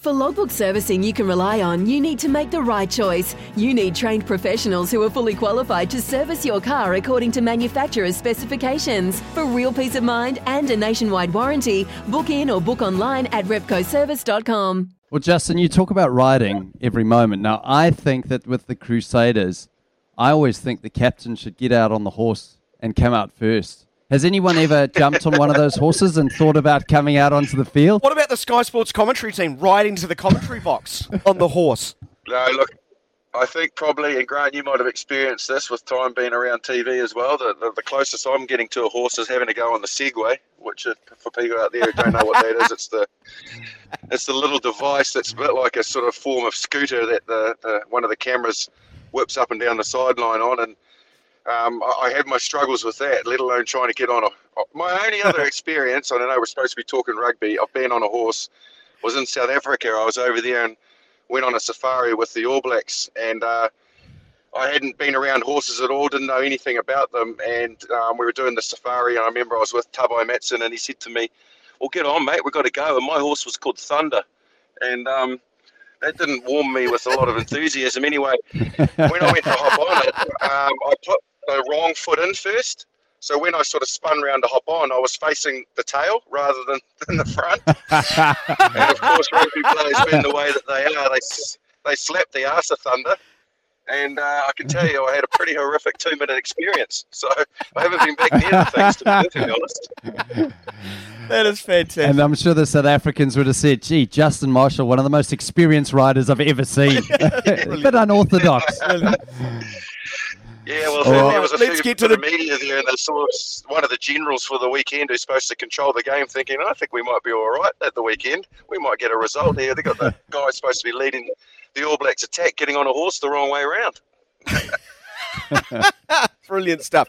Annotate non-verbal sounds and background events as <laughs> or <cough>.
For logbook servicing you can rely on, you need to make the right choice. You need trained professionals who are fully qualified to service your car according to manufacturer's specifications. For real peace of mind and a nationwide warranty, book in or book online at repcoservice.com. Well, Justin, you talk about riding every moment. Now, I think that with the Crusaders, I always think the captain should get out on the horse and come out first. Has anyone ever jumped on one of those horses and thought about coming out onto the field? What about the Sky Sports commentary team riding to the commentary box on the horse? No, look, I think probably, and Grant, you might have experienced this with time being around TV as well. The, the, the closest I'm getting to a horse is having to go on the Segway, which is, for people out there who don't know what that is, it's the it's the little device that's a bit like a sort of form of scooter that the, the one of the cameras whips up and down the sideline on, and um, I, I had my struggles with that, let alone trying to get on a. My only <laughs> other experience, I don't know, we're supposed to be talking rugby. I've been on a horse, was in South Africa. I was over there and went on a safari with the All Blacks, and uh, I hadn't been around horses at all, didn't know anything about them. And um, we were doing the safari, and I remember I was with Tabai Matson, and he said to me, Well, get on, mate, we've got to go. And my horse was called Thunder. And um, that didn't warm me with a lot of <laughs> enthusiasm. Anyway, when I went to hop on it, um, I put the wrong foot in first. So when I sort of spun round to hop on, I was facing the tail rather than, <laughs> than the front. and of course, rugby players being the way that they are, they they slapped the arse of thunder. And uh, I can tell you, I had a pretty horrific two-minute experience. So I haven't been back near the things, to be perfectly honest. That is fantastic. And I'm sure the South Africans would have said, gee, Justin Marshall, one of the most experienced riders I've ever seen. <laughs> <laughs> a bit unorthodox. Yeah, well, All there was a Let's few get to the the- media there, and they saw one of the generals for the weekend who's supposed to control the game, thinking, I think we might be all right at the weekend. We might get a result here. They got the <laughs> guy supposed to be leading the All Blacks attack, getting on a horse the wrong way around. <laughs> Brilliant stuff.